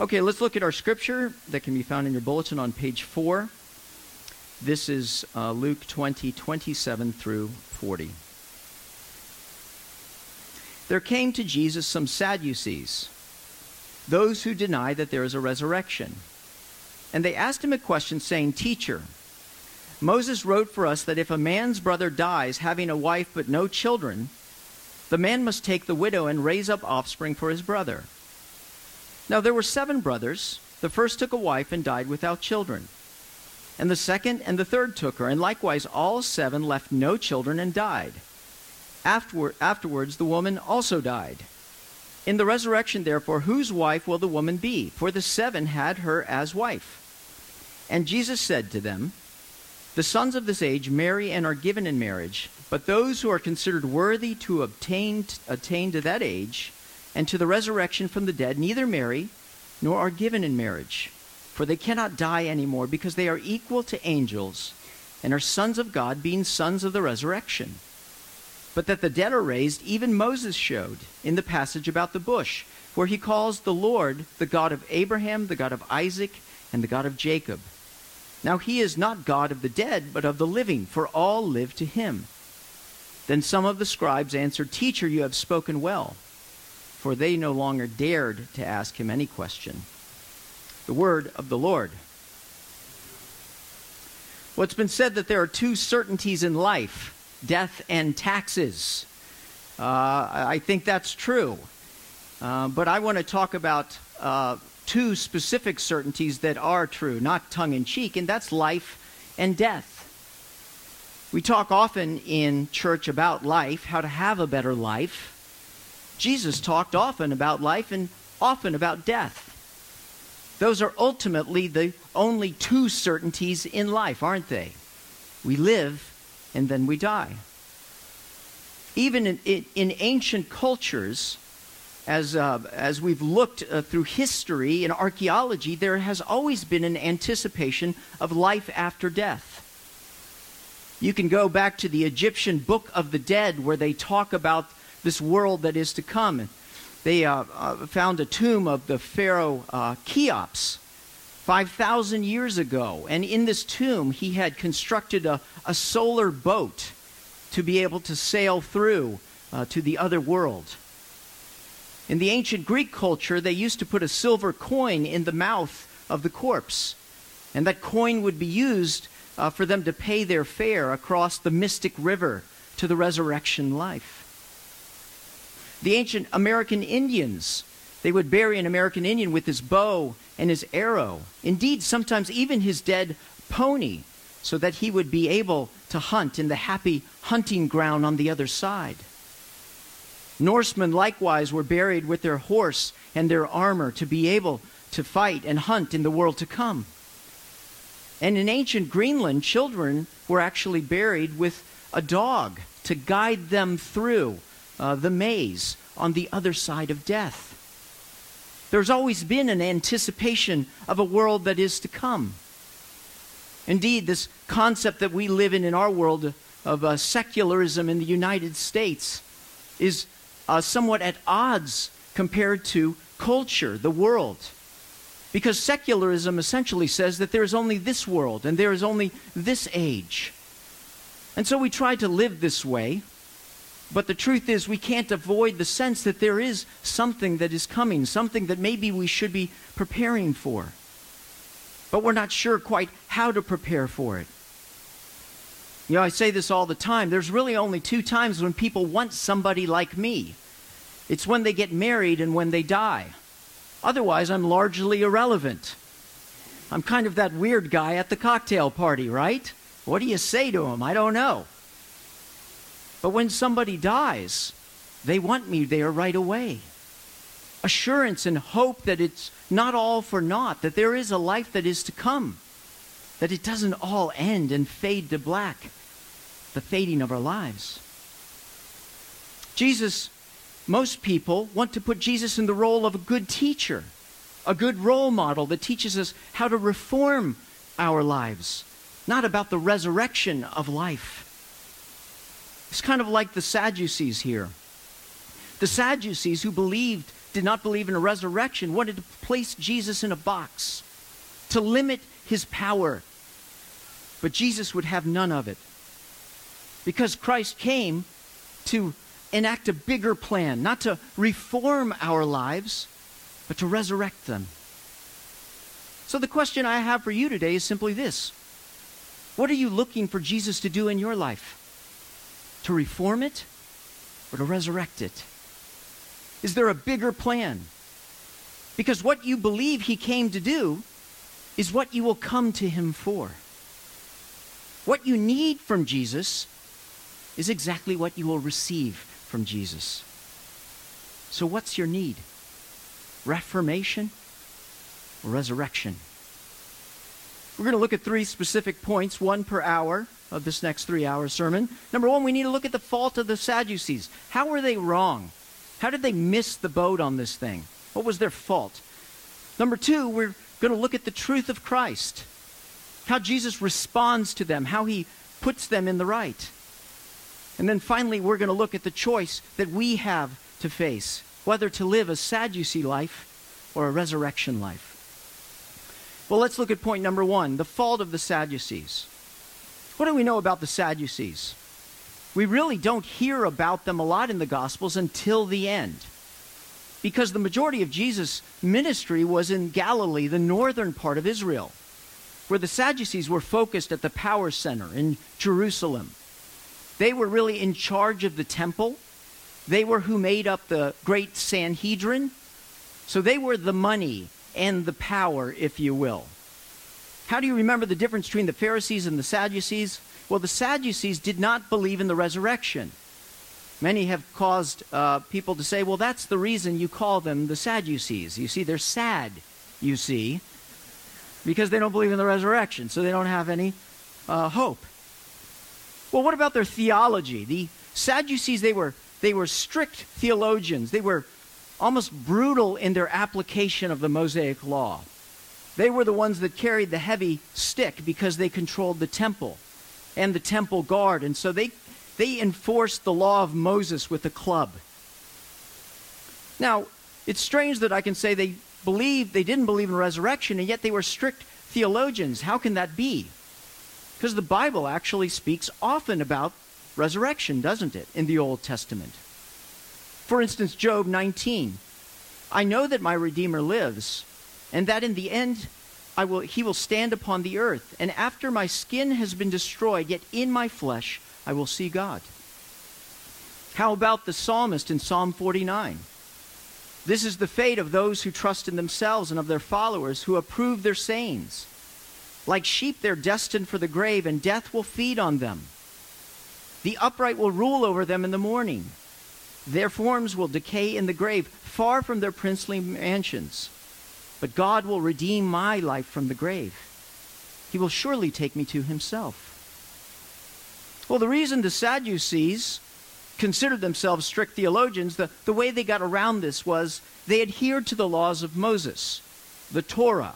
Okay, let's look at our scripture that can be found in your bulletin on page 4. This is uh, Luke 20, 27 through 40. There came to Jesus some Sadducees, those who deny that there is a resurrection. And they asked him a question, saying, Teacher, Moses wrote for us that if a man's brother dies having a wife but no children, the man must take the widow and raise up offspring for his brother. Now there were seven brothers. The first took a wife and died without children. And the second and the third took her, and likewise all seven left no children and died. Afterward, afterwards, the woman also died. In the resurrection, therefore, whose wife will the woman be? For the seven had her as wife. And Jesus said to them, The sons of this age marry and are given in marriage, but those who are considered worthy to obtain, attain to that age and to the resurrection from the dead neither marry nor are given in marriage, for they cannot die any more, because they are equal to angels and are sons of God, being sons of the resurrection. But that the dead are raised, even Moses showed in the passage about the bush, where he calls the Lord the God of Abraham, the God of Isaac, and the God of Jacob. Now he is not God of the dead, but of the living, for all live to him. Then some of the scribes answered, Teacher, you have spoken well. For they no longer dared to ask him any question. The word of the Lord. Well, it's been said that there are two certainties in life death and taxes. Uh, I think that's true. Uh, but I want to talk about uh, two specific certainties that are true, not tongue in cheek, and that's life and death. We talk often in church about life, how to have a better life. Jesus talked often about life and often about death. Those are ultimately the only two certainties in life, aren't they? We live and then we die. Even in, in, in ancient cultures, as, uh, as we've looked uh, through history and archaeology, there has always been an anticipation of life after death. You can go back to the Egyptian Book of the Dead where they talk about this world that is to come. They uh, uh, found a tomb of the Pharaoh uh, Cheops 5,000 years ago. And in this tomb, he had constructed a, a solar boat to be able to sail through uh, to the other world. In the ancient Greek culture, they used to put a silver coin in the mouth of the corpse. And that coin would be used uh, for them to pay their fare across the mystic river to the resurrection life. The ancient American Indians, they would bury an American Indian with his bow and his arrow, indeed, sometimes even his dead pony, so that he would be able to hunt in the happy hunting ground on the other side. Norsemen likewise were buried with their horse and their armor to be able to fight and hunt in the world to come. And in ancient Greenland, children were actually buried with a dog to guide them through uh, the maze on the other side of death. There's always been an anticipation of a world that is to come. Indeed, this concept that we live in in our world of uh, secularism in the United States is uh, somewhat at odds compared to culture, the world. Because secularism essentially says that there is only this world and there is only this age. And so we try to live this way, but the truth is we can't avoid the sense that there is something that is coming, something that maybe we should be preparing for. But we're not sure quite how to prepare for it. You know, I say this all the time. There's really only two times when people want somebody like me it's when they get married and when they die. Otherwise, I'm largely irrelevant. I'm kind of that weird guy at the cocktail party, right? What do you say to him? I don't know. But when somebody dies, they want me there right away. Assurance and hope that it's not all for naught, that there is a life that is to come, that it doesn't all end and fade to black, the fading of our lives. Jesus most people want to put Jesus in the role of a good teacher, a good role model that teaches us how to reform our lives, not about the resurrection of life. It's kind of like the Sadducees here. The Sadducees, who believed did not believe in a resurrection, wanted to place Jesus in a box, to limit his power. But Jesus would have none of it. Because Christ came to enact a bigger plan, not to reform our lives, but to resurrect them. So the question I have for you today is simply this What are you looking for Jesus to do in your life? To reform it or to resurrect it? Is there a bigger plan? Because what you believe he came to do is what you will come to him for. What you need from Jesus is exactly what you will receive from Jesus. So, what's your need? Reformation or resurrection? We're going to look at three specific points, one per hour of this next three hour sermon. Number one, we need to look at the fault of the Sadducees. How were they wrong? How did they miss the boat on this thing? What was their fault? Number two, we're going to look at the truth of Christ, how Jesus responds to them, how he puts them in the right. And then finally, we're going to look at the choice that we have to face whether to live a Sadducee life or a resurrection life. Well, let's look at point number one the fault of the Sadducees. What do we know about the Sadducees? We really don't hear about them a lot in the Gospels until the end. Because the majority of Jesus' ministry was in Galilee, the northern part of Israel, where the Sadducees were focused at the power center in Jerusalem. They were really in charge of the temple. They were who made up the great Sanhedrin. So they were the money and the power, if you will. How do you remember the difference between the Pharisees and the Sadducees? Well, the Sadducees did not believe in the resurrection. Many have caused uh, people to say, well, that's the reason you call them the Sadducees. You see, they're sad, you see, because they don't believe in the resurrection, so they don't have any uh, hope. Well, what about their theology? The Sadducees, they were, they were strict theologians. They were almost brutal in their application of the Mosaic law. They were the ones that carried the heavy stick because they controlled the temple and the temple guard. And so they, they enforced the law of Moses with a club. Now, it's strange that I can say they believed, they didn't believe in resurrection, and yet they were strict theologians. How can that be? Because the Bible actually speaks often about resurrection, doesn't it, in the Old Testament? For instance, Job 19. I know that my Redeemer lives, and that in the end I will, he will stand upon the earth. And after my skin has been destroyed, yet in my flesh I will see God. How about the psalmist in Psalm 49? This is the fate of those who trust in themselves and of their followers who approve their sayings. Like sheep, they're destined for the grave, and death will feed on them. The upright will rule over them in the morning. Their forms will decay in the grave, far from their princely mansions. But God will redeem my life from the grave. He will surely take me to himself. Well, the reason the Sadducees considered themselves strict theologians, the, the way they got around this was they adhered to the laws of Moses, the Torah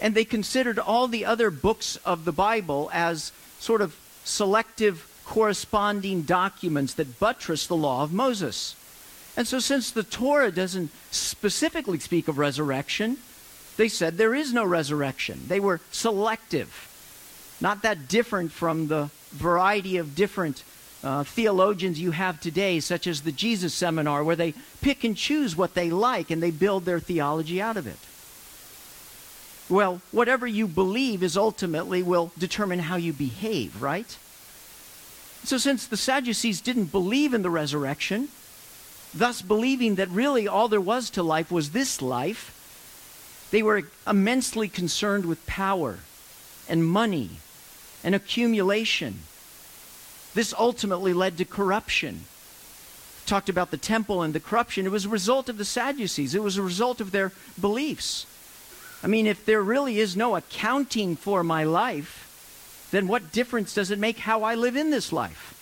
and they considered all the other books of the Bible as sort of selective corresponding documents that buttress the law of Moses. And so, since the Torah doesn't specifically speak of resurrection, they said there is no resurrection. They were selective, not that different from the variety of different uh, theologians you have today, such as the Jesus Seminar, where they pick and choose what they like and they build their theology out of it. Well, whatever you believe is ultimately will determine how you behave, right? So, since the Sadducees didn't believe in the resurrection, thus believing that really all there was to life was this life, they were immensely concerned with power and money and accumulation. This ultimately led to corruption. Talked about the temple and the corruption. It was a result of the Sadducees, it was a result of their beliefs. I mean, if there really is no accounting for my life, then what difference does it make how I live in this life?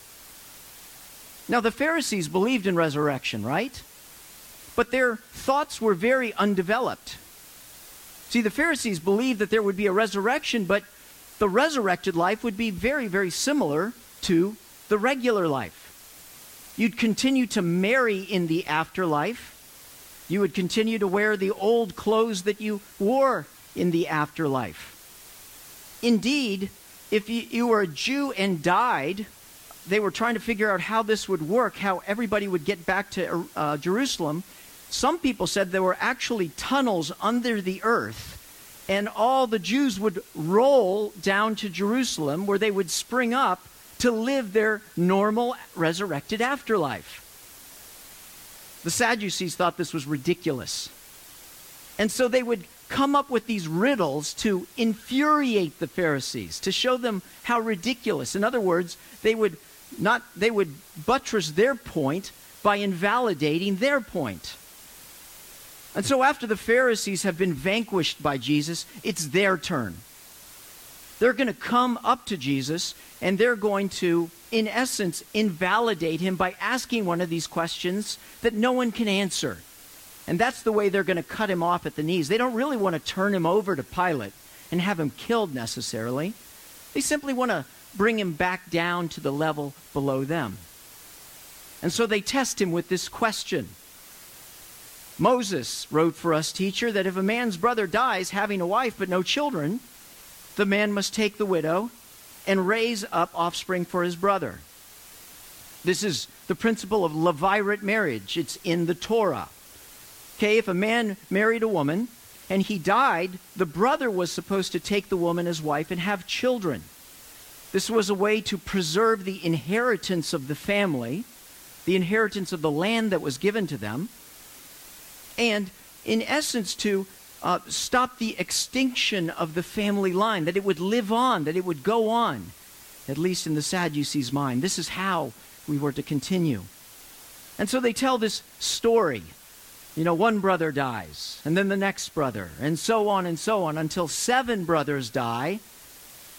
Now, the Pharisees believed in resurrection, right? But their thoughts were very undeveloped. See, the Pharisees believed that there would be a resurrection, but the resurrected life would be very, very similar to the regular life. You'd continue to marry in the afterlife. You would continue to wear the old clothes that you wore in the afterlife. Indeed, if you, were a Jew and died, they were trying to figure out how this would work, how everybody would get back to uh, Jerusalem. Some people said there were actually tunnels under the earth, and all the Jews would roll down to Jerusalem where they would spring up to live their normal resurrected afterlife. The Sadducees thought this was ridiculous. And so they would come up with these riddles to infuriate the Pharisees, to show them how ridiculous. In other words, they would not they would buttress their point by invalidating their point. And so after the Pharisees have been vanquished by Jesus, it's their turn. They're going to come up to Jesus and they're going to, in essence, invalidate him by asking one of these questions that no one can answer. And that's the way they're going to cut him off at the knees. They don't really want to turn him over to Pilate and have him killed necessarily. They simply want to bring him back down to the level below them. And so they test him with this question. Moses wrote for us, teacher, that if a man's brother dies having a wife but no children, the man must take the widow and raise up offspring for his brother. This is the principle of levirate marriage. It's in the Torah. Okay, if a man married a woman and he died, the brother was supposed to take the woman as wife and have children. This was a way to preserve the inheritance of the family, the inheritance of the land that was given to them, and in essence to uh, stop the extinction of the family line, that it would live on, that it would go on, at least in the Sadducees' mind. This is how we were to continue. And so they tell this story. You know, one brother dies, and then the next brother, and so on and so on, until seven brothers die,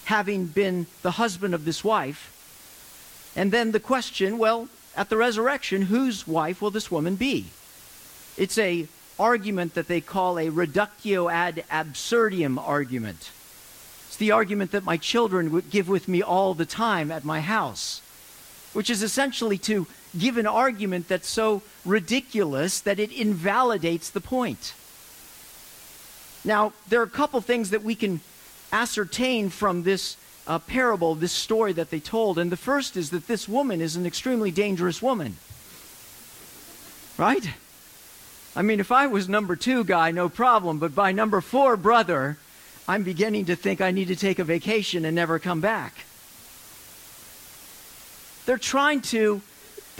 having been the husband of this wife. And then the question well, at the resurrection, whose wife will this woman be? It's a argument that they call a reductio ad absurdum argument. It's the argument that my children would give with me all the time at my house, which is essentially to give an argument that's so ridiculous that it invalidates the point. Now, there are a couple things that we can ascertain from this uh, parable, this story that they told. And the first is that this woman is an extremely dangerous woman. Right? I mean, if I was number two guy, no problem. But by number four brother, I'm beginning to think I need to take a vacation and never come back. They're trying to,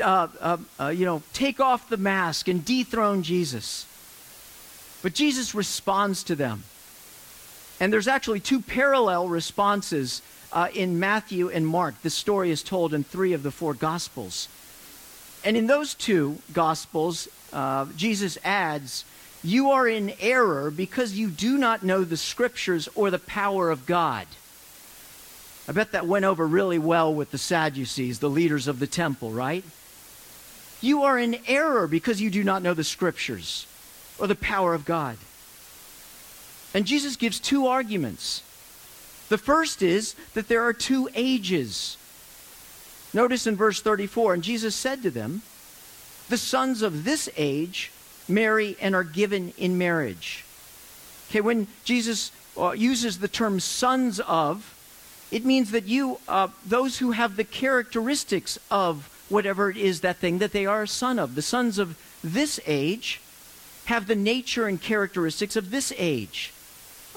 uh, uh, uh, you know, take off the mask and dethrone Jesus. But Jesus responds to them. And there's actually two parallel responses uh, in Matthew and Mark. This story is told in three of the four Gospels. And in those two Gospels, uh, Jesus adds, You are in error because you do not know the Scriptures or the power of God. I bet that went over really well with the Sadducees, the leaders of the temple, right? You are in error because you do not know the Scriptures or the power of God. And Jesus gives two arguments. The first is that there are two ages. Notice in verse 34 and Jesus said to them, the sons of this age marry and are given in marriage. Okay, when Jesus uh, uses the term sons of, it means that you, uh, those who have the characteristics of whatever it is, that thing that they are a son of, the sons of this age have the nature and characteristics of this age,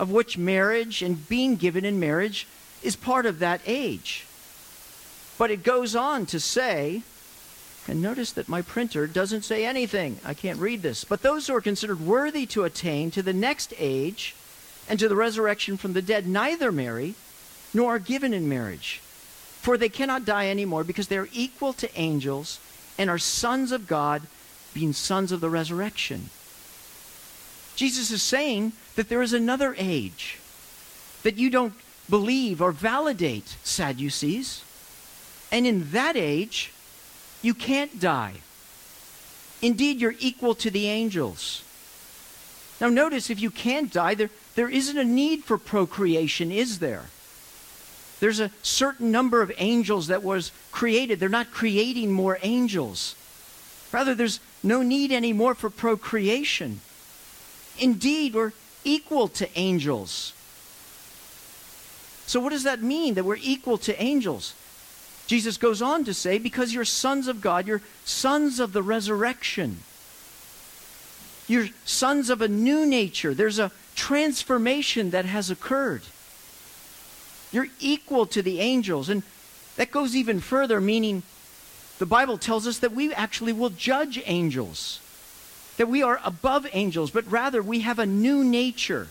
of which marriage and being given in marriage is part of that age. But it goes on to say and notice that my printer doesn't say anything. I can't read this. But those who are considered worthy to attain to the next age and to the resurrection from the dead neither marry nor are given in marriage. For they cannot die anymore because they are equal to angels and are sons of God, being sons of the resurrection. Jesus is saying that there is another age that you don't believe or validate, Sadducees. And in that age, you can't die. Indeed, you're equal to the angels. Now, notice if you can't die, there, there isn't a need for procreation, is there? There's a certain number of angels that was created. They're not creating more angels. Rather, there's no need anymore for procreation. Indeed, we're equal to angels. So, what does that mean that we're equal to angels? Jesus goes on to say, because you're sons of God, you're sons of the resurrection. You're sons of a new nature. There's a transformation that has occurred. You're equal to the angels. And that goes even further, meaning the Bible tells us that we actually will judge angels, that we are above angels, but rather we have a new nature,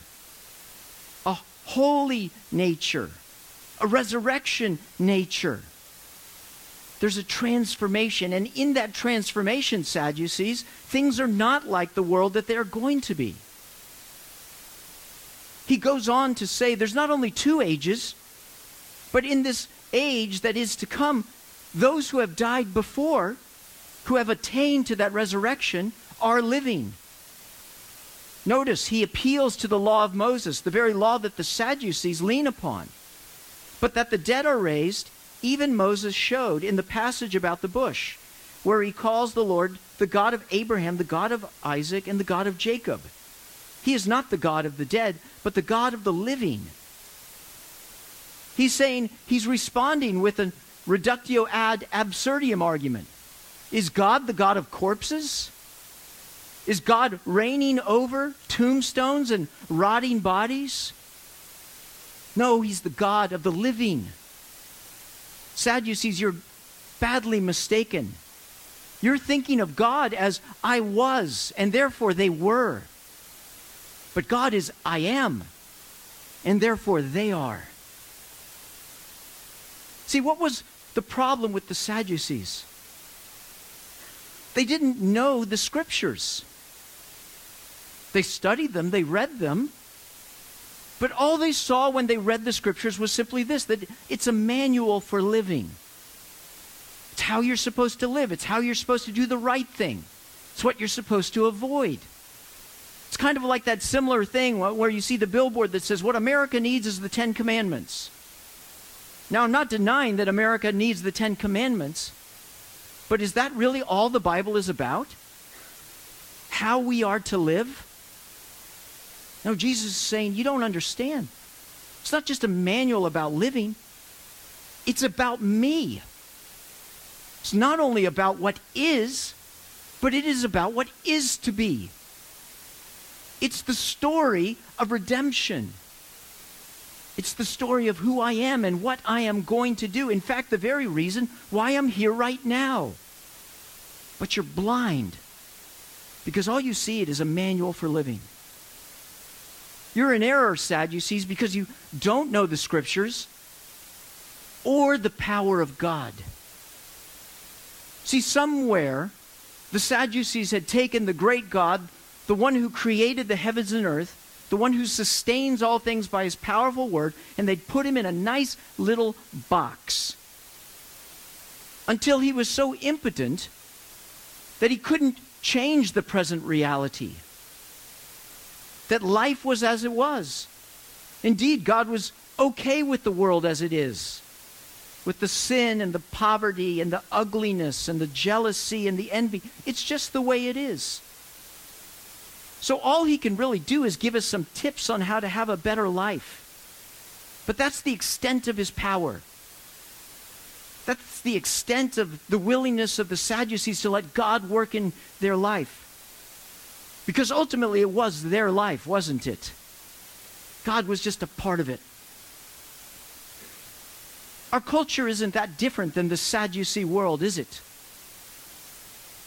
a holy nature, a resurrection nature. There's a transformation, and in that transformation, Sadducees, things are not like the world that they're going to be. He goes on to say there's not only two ages, but in this age that is to come, those who have died before, who have attained to that resurrection, are living. Notice he appeals to the law of Moses, the very law that the Sadducees lean upon. But that the dead are raised, even Moses showed in the passage about the bush, where he calls the Lord the God of Abraham, the God of Isaac, and the God of Jacob. He is not the God of the dead, but the God of the living. He's saying he's responding with a reductio ad absurdum argument. Is God the God of corpses? Is God reigning over tombstones and rotting bodies? No, he's the God of the living. Sadducees, you're badly mistaken. You're thinking of God as I was, and therefore they were. But God is I am, and therefore they are. See, what was the problem with the Sadducees? They didn't know the scriptures. They studied them, they read them, but all they saw when they read the scriptures was simply this that it's a manual for living. It's how you're supposed to live, it's how you're supposed to do the right thing, it's what you're supposed to avoid. It's kind of like that similar thing where you see the billboard that says, What America needs is the Ten Commandments. Now, I'm not denying that America needs the Ten Commandments, but is that really all the Bible is about? How we are to live? No, Jesus is saying, You don't understand. It's not just a manual about living, it's about me. It's not only about what is, but it is about what is to be. It's the story of redemption. It's the story of who I am and what I am going to do. In fact, the very reason why I'm here right now. But you're blind because all you see it is a manual for living. You're in error, Sadducees, because you don't know the scriptures or the power of God. See, somewhere the Sadducees had taken the great God, the one who created the heavens and earth, the one who sustains all things by his powerful word, and they'd put him in a nice little box until he was so impotent that he couldn't change the present reality. That life was as it was. Indeed, God was okay with the world as it is, with the sin and the poverty and the ugliness and the jealousy and the envy. It's just the way it is. So all he can really do is give us some tips on how to have a better life. But that's the extent of his power. That's the extent of the willingness of the Sadducees to let God work in their life. Because ultimately it was their life, wasn't it? God was just a part of it. Our culture isn't that different than the Sadducee world, is it?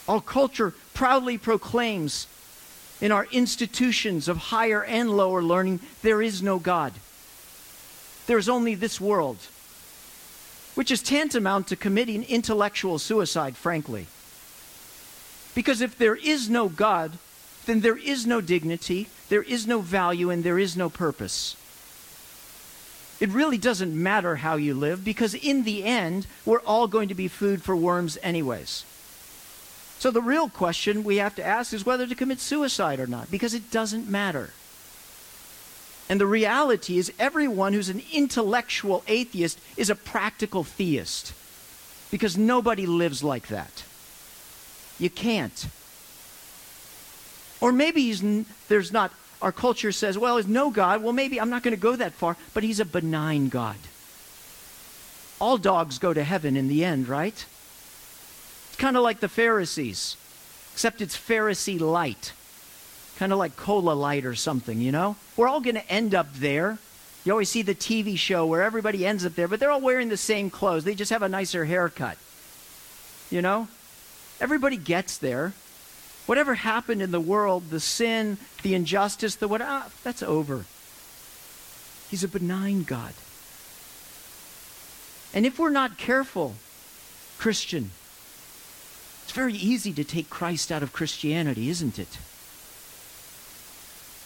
Our culture proudly proclaims in our institutions of higher and lower learning, there is no God. There is only this world, which is tantamount to committing intellectual suicide, frankly. Because if there is no God, then there is no dignity, there is no value, and there is no purpose. It really doesn't matter how you live because in the end, we're all going to be food for worms, anyways. So the real question we have to ask is whether to commit suicide or not, because it doesn't matter. And the reality is, everyone who's an intellectual atheist is a practical theist, because nobody lives like that. You can't. Or maybe there's not, our culture says, well, there's no God. Well, maybe I'm not going to go that far, but he's a benign God. All dogs go to heaven in the end, right? It's kind of like the Pharisees, except it's Pharisee light. Kind of like cola light or something, you know? We're all going to end up there. You always see the TV show where everybody ends up there, but they're all wearing the same clothes. They just have a nicer haircut. You know? Everybody gets there. Whatever happened in the world, the sin, the injustice, the what, ah, that's over. He's a benign God. And if we're not careful, Christian, it's very easy to take Christ out of Christianity, isn't it?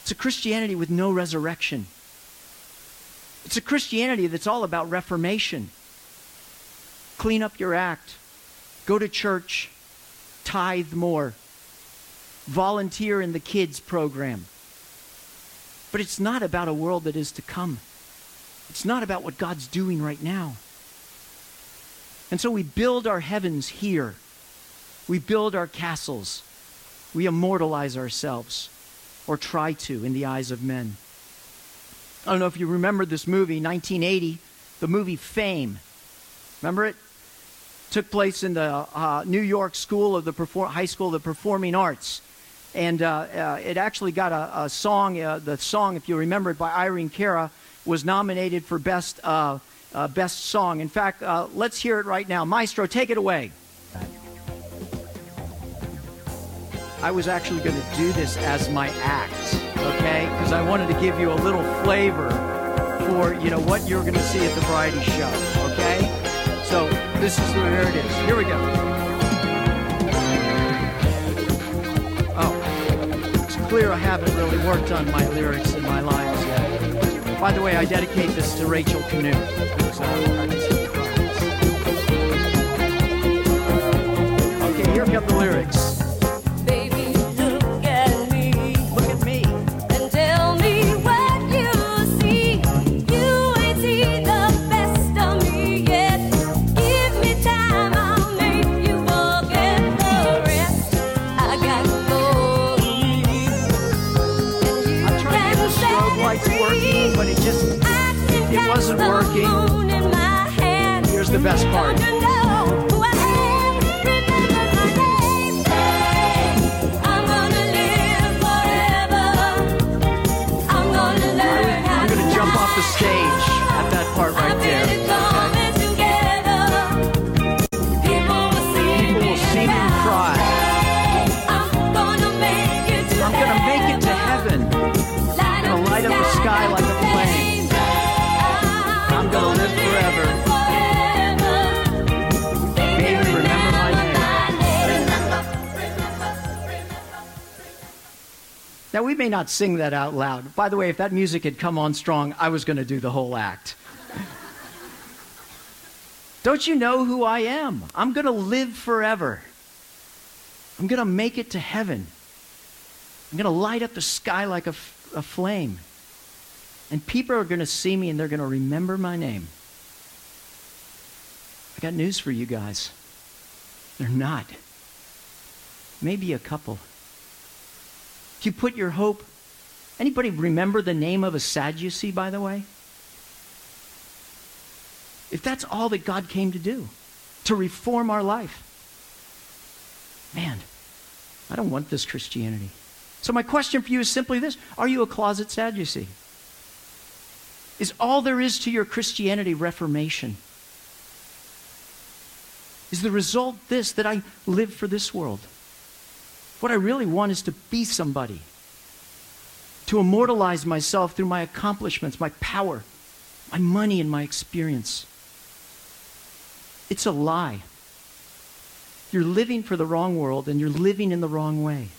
It's a Christianity with no resurrection. It's a Christianity that's all about reformation. Clean up your act, go to church, tithe more, volunteer in the kids program. But it's not about a world that is to come. It's not about what God's doing right now. And so we build our heavens here. We build our castles. We immortalize ourselves, or try to, in the eyes of men. I don't know if you remember this movie, 1980, the movie Fame. Remember it? Took place in the uh, New York School of the High School of the Performing Arts. And uh, uh, it actually got a, a song, uh, the song, if you remember it, by Irene Cara, was nominated for Best, best Song. In fact, let's hear it right now. Maestro, take it away. I was actually going to do this as my act, okay? Because I wanted to give you a little flavor for, you know, what you're going to see at the variety show, okay? So this is where it is. Here we go. Clear I haven't really worked on my lyrics and my lines yet. By the way, I dedicate this to Rachel Canoe. Okay, here come the lyrics. Wasn't working. Here's the best part. Now, we may not sing that out loud. By the way, if that music had come on strong, I was going to do the whole act. Don't you know who I am? I'm going to live forever. I'm going to make it to heaven. I'm going to light up the sky like a, a flame. And people are going to see me and they're going to remember my name. I got news for you guys. They're not. Maybe a couple. You put your hope, anybody remember the name of a Sadducee, by the way? If that's all that God came to do, to reform our life, man, I don't want this Christianity. So, my question for you is simply this Are you a closet Sadducee? Is all there is to your Christianity reformation? Is the result this that I live for this world? What I really want is to be somebody, to immortalize myself through my accomplishments, my power, my money, and my experience. It's a lie. You're living for the wrong world and you're living in the wrong way.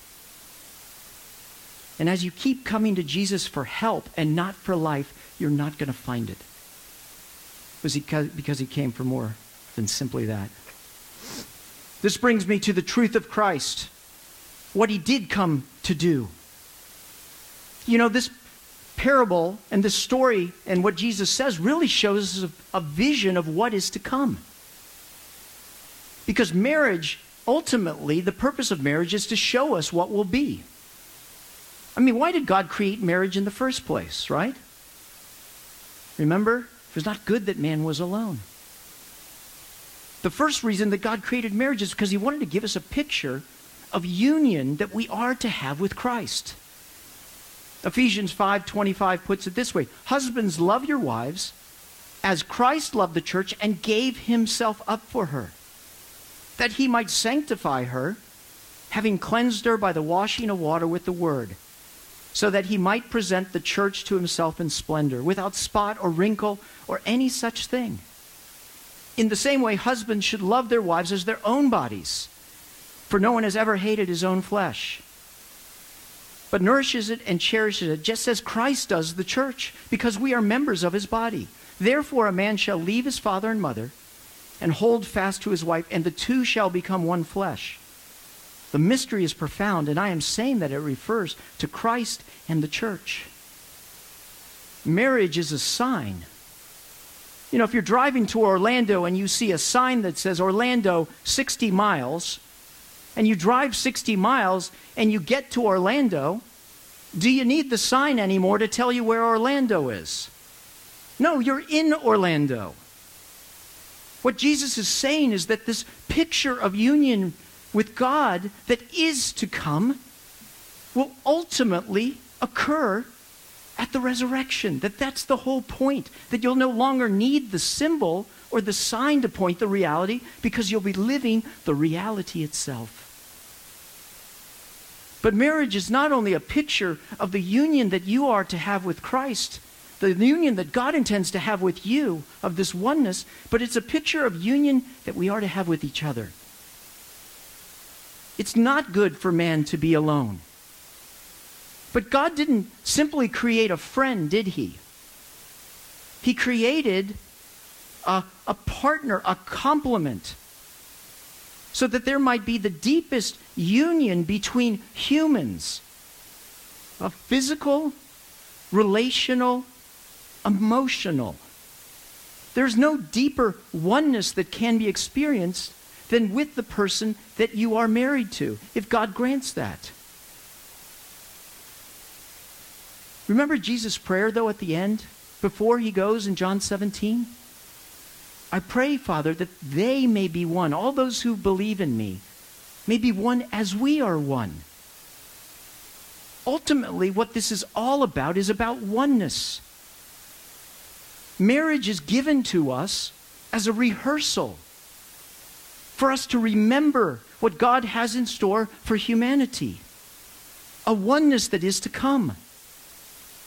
And as you keep coming to Jesus for help and not for life, you're not going to find it. Was he because he came for more than simply that. This brings me to the truth of Christ what he did come to do. You know, this parable and this story and what Jesus says really shows a, a vision of what is to come. Because marriage, ultimately, the purpose of marriage is to show us what will be. I mean, why did God create marriage in the first place, right? Remember? It was not good that man was alone. The first reason that God created marriage is because he wanted to give us a picture of union that we are to have with Christ. Ephesians 5:25 puts it this way: Husbands love your wives as Christ loved the church and gave himself up for her, that he might sanctify her, having cleansed her by the washing of water with the word, so that he might present the church to himself in splendor, without spot or wrinkle or any such thing. In the same way, husbands should love their wives as their own bodies. For no one has ever hated his own flesh, but nourishes it and cherishes it, just as Christ does the church, because we are members of his body. Therefore, a man shall leave his father and mother and hold fast to his wife, and the two shall become one flesh. The mystery is profound, and I am saying that it refers to Christ and the church. Marriage is a sign. You know, if you're driving to Orlando and you see a sign that says Orlando 60 miles, and you drive 60 miles and you get to Orlando, do you need the sign anymore to tell you where Orlando is? No, you're in Orlando. What Jesus is saying is that this picture of union with God that is to come will ultimately occur at the resurrection. That that's the whole point. That you'll no longer need the symbol or the sign to point the reality because you'll be living the reality itself. But marriage is not only a picture of the union that you are to have with Christ, the union that God intends to have with you, of this oneness, but it's a picture of union that we are to have with each other. It's not good for man to be alone. But God didn't simply create a friend, did He? He created a, a partner, a complement so that there might be the deepest union between humans a physical, relational, emotional. There's no deeper oneness that can be experienced than with the person that you are married to, if God grants that. Remember Jesus' prayer, though, at the end, before he goes in John 17? I pray, Father, that they may be one, all those who believe in me, may be one as we are one. Ultimately, what this is all about is about oneness. Marriage is given to us as a rehearsal for us to remember what God has in store for humanity, a oneness that is to come.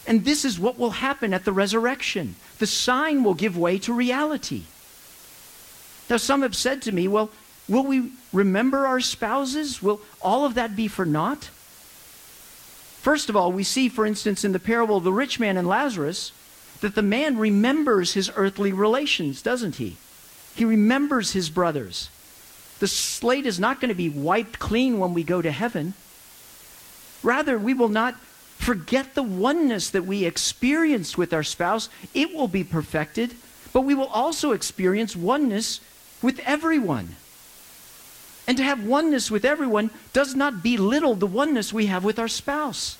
And this is what will happen at the resurrection. The sign will give way to reality. Now, some have said to me, well, will we remember our spouses? Will all of that be for naught? First of all, we see, for instance, in the parable of the rich man and Lazarus, that the man remembers his earthly relations, doesn't he? He remembers his brothers. The slate is not going to be wiped clean when we go to heaven. Rather, we will not forget the oneness that we experienced with our spouse. It will be perfected, but we will also experience oneness with everyone. And to have oneness with everyone does not belittle the oneness we have with our spouse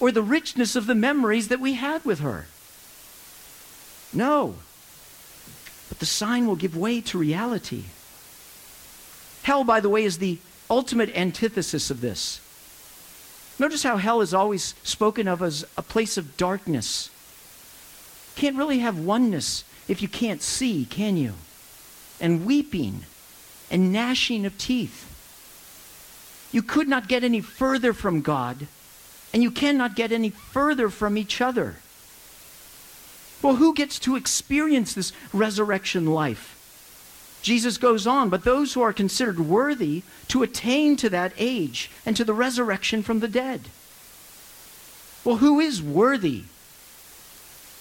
or the richness of the memories that we had with her. No. But the sign will give way to reality. Hell, by the way, is the ultimate antithesis of this. Notice how hell is always spoken of as a place of darkness. Can't really have oneness if you can't see, can you? And weeping and gnashing of teeth. You could not get any further from God, and you cannot get any further from each other. Well, who gets to experience this resurrection life? Jesus goes on, but those who are considered worthy to attain to that age and to the resurrection from the dead. Well, who is worthy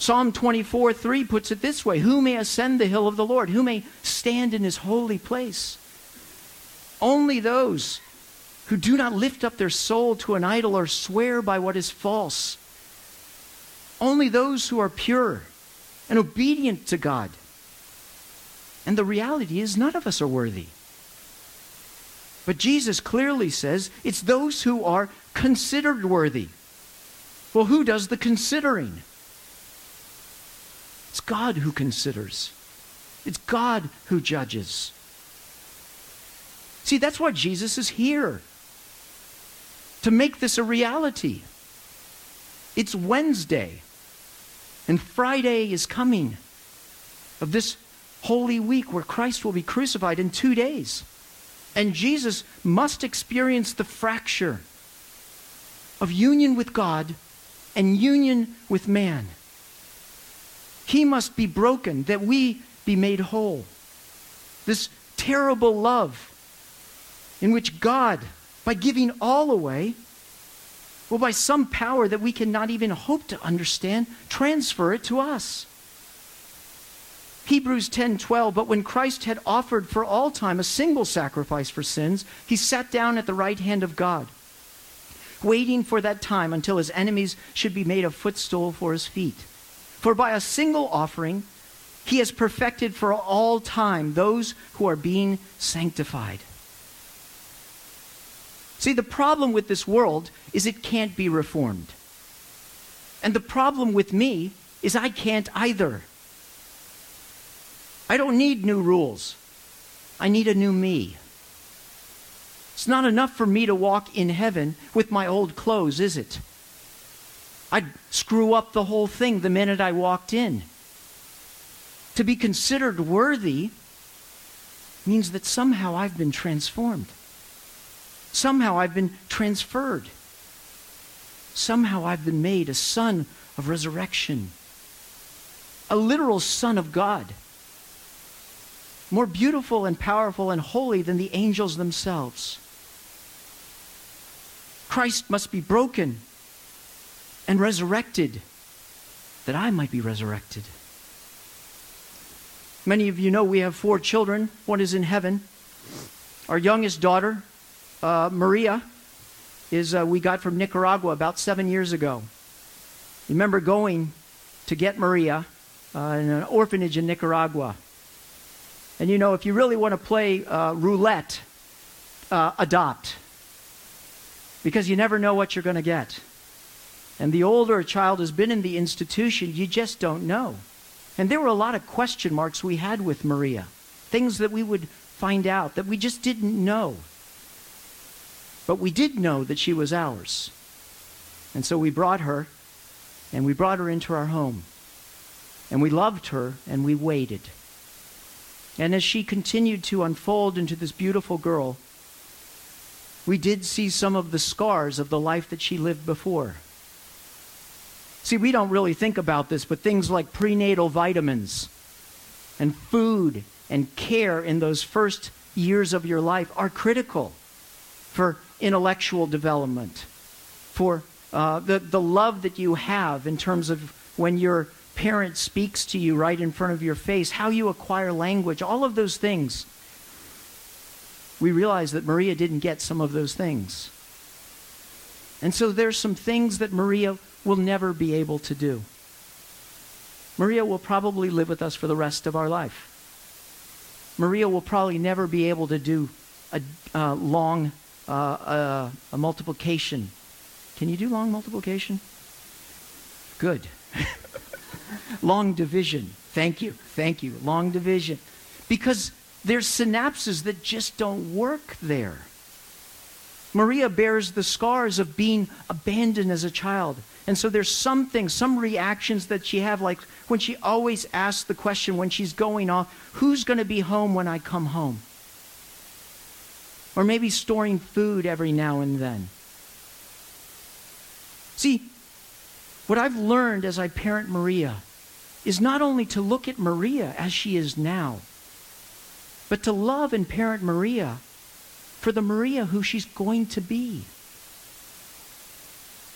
Psalm 24 3 puts it this way Who may ascend the hill of the Lord? Who may stand in his holy place? Only those who do not lift up their soul to an idol or swear by what is false. Only those who are pure and obedient to God. And the reality is, none of us are worthy. But Jesus clearly says it's those who are considered worthy. Well, who does the considering? It's God who considers. It's God who judges. See, that's why Jesus is here to make this a reality. It's Wednesday, and Friday is coming of this Holy Week where Christ will be crucified in two days. And Jesus must experience the fracture of union with God and union with man. He must be broken that we be made whole. This terrible love in which God, by giving all away, will by some power that we cannot even hope to understand, transfer it to us. Hebrews 10:12 but when Christ had offered for all time a single sacrifice for sins he sat down at the right hand of God waiting for that time until his enemies should be made a footstool for his feet for by a single offering he has perfected for all time those who are being sanctified See the problem with this world is it can't be reformed and the problem with me is I can't either I don't need new rules. I need a new me. It's not enough for me to walk in heaven with my old clothes, is it? I'd screw up the whole thing the minute I walked in. To be considered worthy means that somehow I've been transformed. Somehow I've been transferred. Somehow I've been made a son of resurrection, a literal son of God more beautiful and powerful and holy than the angels themselves. Christ must be broken and resurrected that I might be resurrected. Many of you know we have four children. One is in heaven. Our youngest daughter, uh, Maria, is uh, we got from Nicaragua about seven years ago. Remember going to get Maria uh, in an orphanage in Nicaragua. And you know, if you really want to play uh, roulette, uh, adopt. Because you never know what you're going to get. And the older a child has been in the institution, you just don't know. And there were a lot of question marks we had with Maria, things that we would find out that we just didn't know. But we did know that she was ours. And so we brought her, and we brought her into our home. And we loved her, and we waited. And as she continued to unfold into this beautiful girl, we did see some of the scars of the life that she lived before. See, we don't really think about this, but things like prenatal vitamins and food and care in those first years of your life are critical for intellectual development, for uh, the, the love that you have in terms of when you're parent speaks to you right in front of your face, how you acquire language, all of those things. We realize that Maria didn't get some of those things. And so there's some things that Maria will never be able to do. Maria will probably live with us for the rest of our life. Maria will probably never be able to do a uh, long uh, uh, a multiplication. Can you do long multiplication? Good. long division. Thank you. Thank you. Long division. Because there's synapses that just don't work there. Maria bears the scars of being abandoned as a child. And so there's some things, some reactions that she have, like when she always asks the question when she's going off, who's going to be home when I come home? Or maybe storing food every now and then. See, what I've learned as I parent Maria is not only to look at Maria as she is now, but to love and parent Maria for the Maria who she's going to be.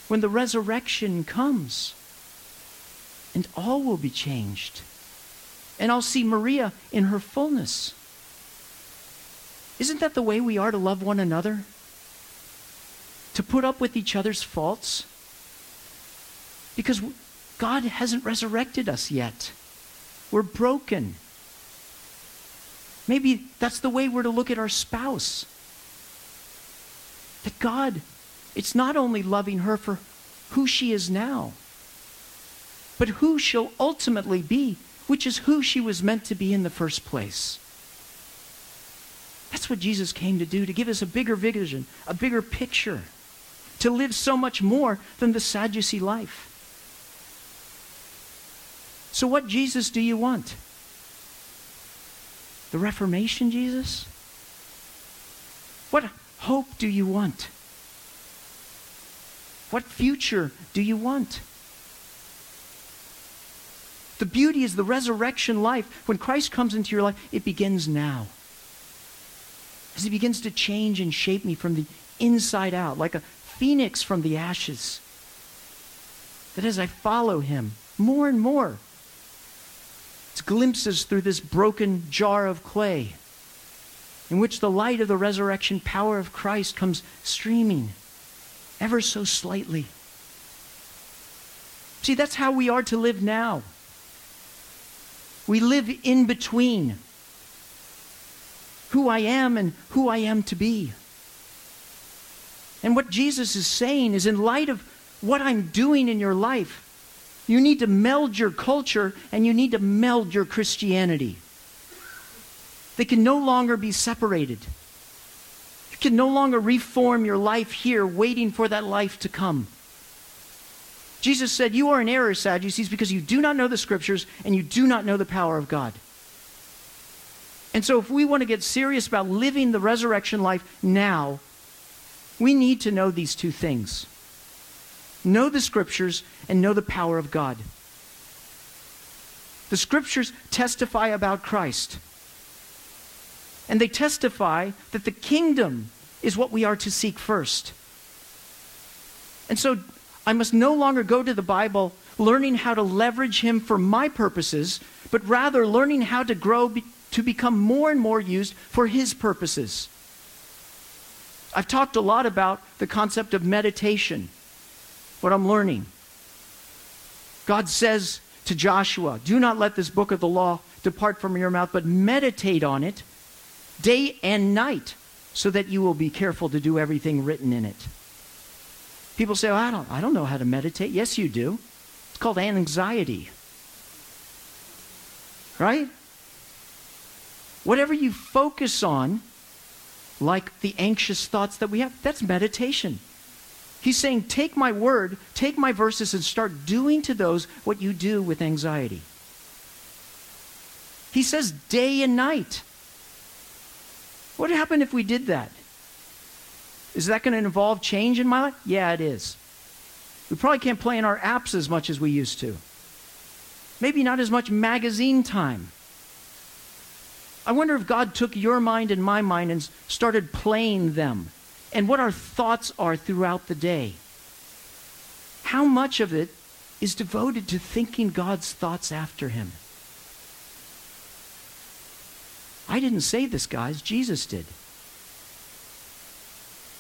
When the resurrection comes, and all will be changed, and I'll see Maria in her fullness. Isn't that the way we are to love one another? To put up with each other's faults? Because God hasn't resurrected us yet. We're broken. Maybe that's the way we're to look at our spouse. That God, it's not only loving her for who she is now, but who she'll ultimately be, which is who she was meant to be in the first place. That's what Jesus came to do, to give us a bigger vision, a bigger picture, to live so much more than the Sadducee life. So, what Jesus do you want? The Reformation Jesus? What hope do you want? What future do you want? The beauty is the resurrection life. When Christ comes into your life, it begins now. As he begins to change and shape me from the inside out, like a phoenix from the ashes. That as I follow him more and more, it's glimpses through this broken jar of clay in which the light of the resurrection power of Christ comes streaming ever so slightly. See, that's how we are to live now. We live in between who I am and who I am to be. And what Jesus is saying is in light of what I'm doing in your life, you need to meld your culture and you need to meld your Christianity. They can no longer be separated. You can no longer reform your life here, waiting for that life to come. Jesus said, You are in error, Sadducees, because you do not know the scriptures and you do not know the power of God. And so, if we want to get serious about living the resurrection life now, we need to know these two things know the scriptures, and know the power of God. The scriptures testify about Christ. And they testify that the kingdom is what we are to seek first. And so I must no longer go to the Bible learning how to leverage Him for my purposes, but rather learning how to grow be- to become more and more used for His purposes. I've talked a lot about the concept of meditation what I'm learning. God says to Joshua, Do not let this book of the law depart from your mouth, but meditate on it day and night, so that you will be careful to do everything written in it. People say, oh, I, don't, I don't know how to meditate. Yes, you do. It's called anxiety. Right? Whatever you focus on, like the anxious thoughts that we have, that's meditation. He's saying, take my word, take my verses, and start doing to those what you do with anxiety. He says day and night. What would happen if we did that? Is that going to involve change in my life? Yeah, it is. We probably can't play in our apps as much as we used to. Maybe not as much magazine time. I wonder if God took your mind and my mind and started playing them and what our thoughts are throughout the day. How much of it is devoted to thinking God's thoughts after Him? I didn't say this, guys. Jesus did.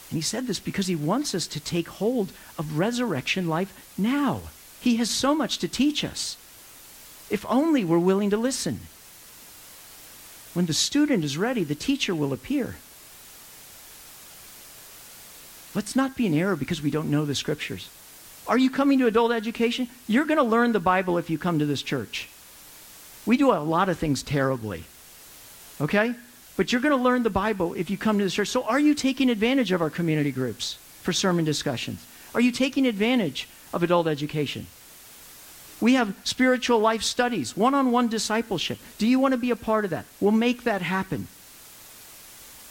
And he said this because he wants us to take hold of resurrection life now. He has so much to teach us. If only we're willing to listen. When the student is ready, the teacher will appear. Let's not be in error because we don't know the scriptures. Are you coming to adult education? You're going to learn the Bible if you come to this church. We do a lot of things terribly. Okay? But you're going to learn the Bible if you come to the church. So are you taking advantage of our community groups for sermon discussions? Are you taking advantage of adult education? We have spiritual life studies, one on one discipleship. Do you want to be a part of that? We'll make that happen.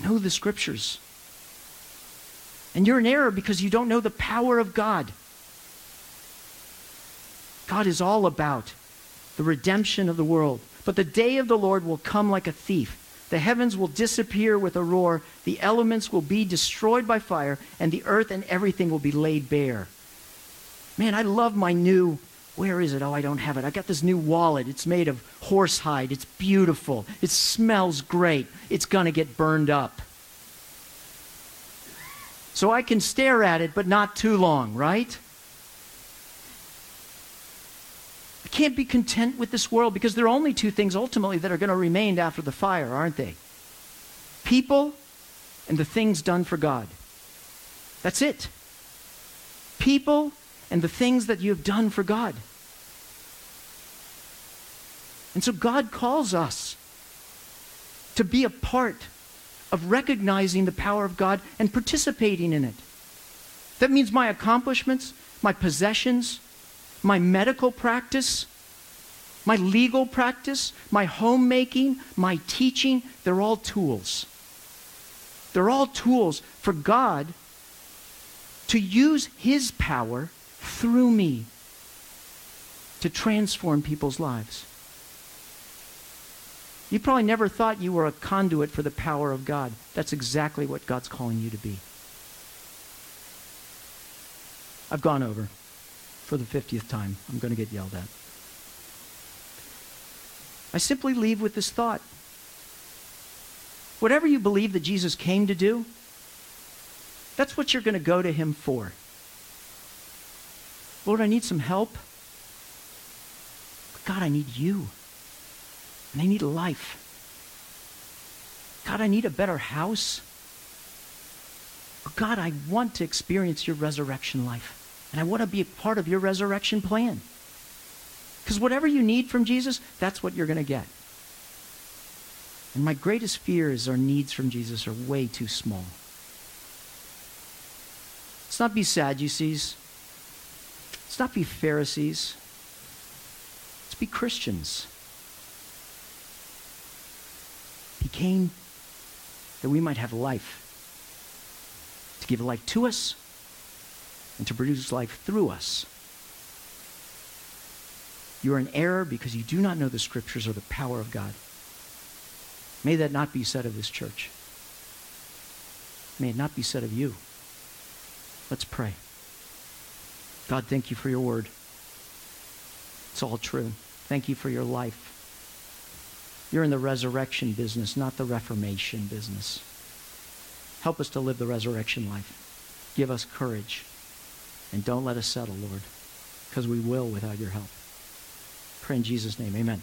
Know the scriptures. And you're in error because you don't know the power of God. God is all about the redemption of the world. But the day of the Lord will come like a thief. The heavens will disappear with a roar, the elements will be destroyed by fire, and the earth and everything will be laid bare. Man, I love my new, where is it? Oh, I don't have it. I got this new wallet. It's made of horsehide. It's beautiful. It smells great. It's going to get burned up. So I can stare at it, but not too long, right? I can't be content with this world because there are only two things ultimately that are going to remain after the fire, aren't they? People and the things done for God. That's it. People and the things that you have done for God. And so God calls us to be a part of recognizing the power of God and participating in it. That means my accomplishments, my possessions, my medical practice, my legal practice, my homemaking, my teaching, they're all tools. They're all tools for God to use His power through me to transform people's lives. You probably never thought you were a conduit for the power of God. That's exactly what God's calling you to be. I've gone over for the 50th time. I'm going to get yelled at. I simply leave with this thought. Whatever you believe that Jesus came to do, that's what you're going to go to him for. Lord, I need some help. But God, I need you. And I need a life. God, I need a better house. But God, I want to experience your resurrection life. And I want to be a part of your resurrection plan. Because whatever you need from Jesus, that's what you're going to get. And my greatest fear is our needs from Jesus are way too small. Let's not be Sadducees. Let's not be Pharisees. Let's be Christians. He came that we might have life, to give life to us, and to produce life through us. You are in error because you do not know the scriptures or the power of God. May that not be said of this church. May it not be said of you. Let's pray. God, thank you for your word. It's all true. Thank you for your life. You're in the resurrection business, not the reformation business. Help us to live the resurrection life. Give us courage. And don't let us settle, Lord, because we will without your help. Pray in Jesus' name. Amen.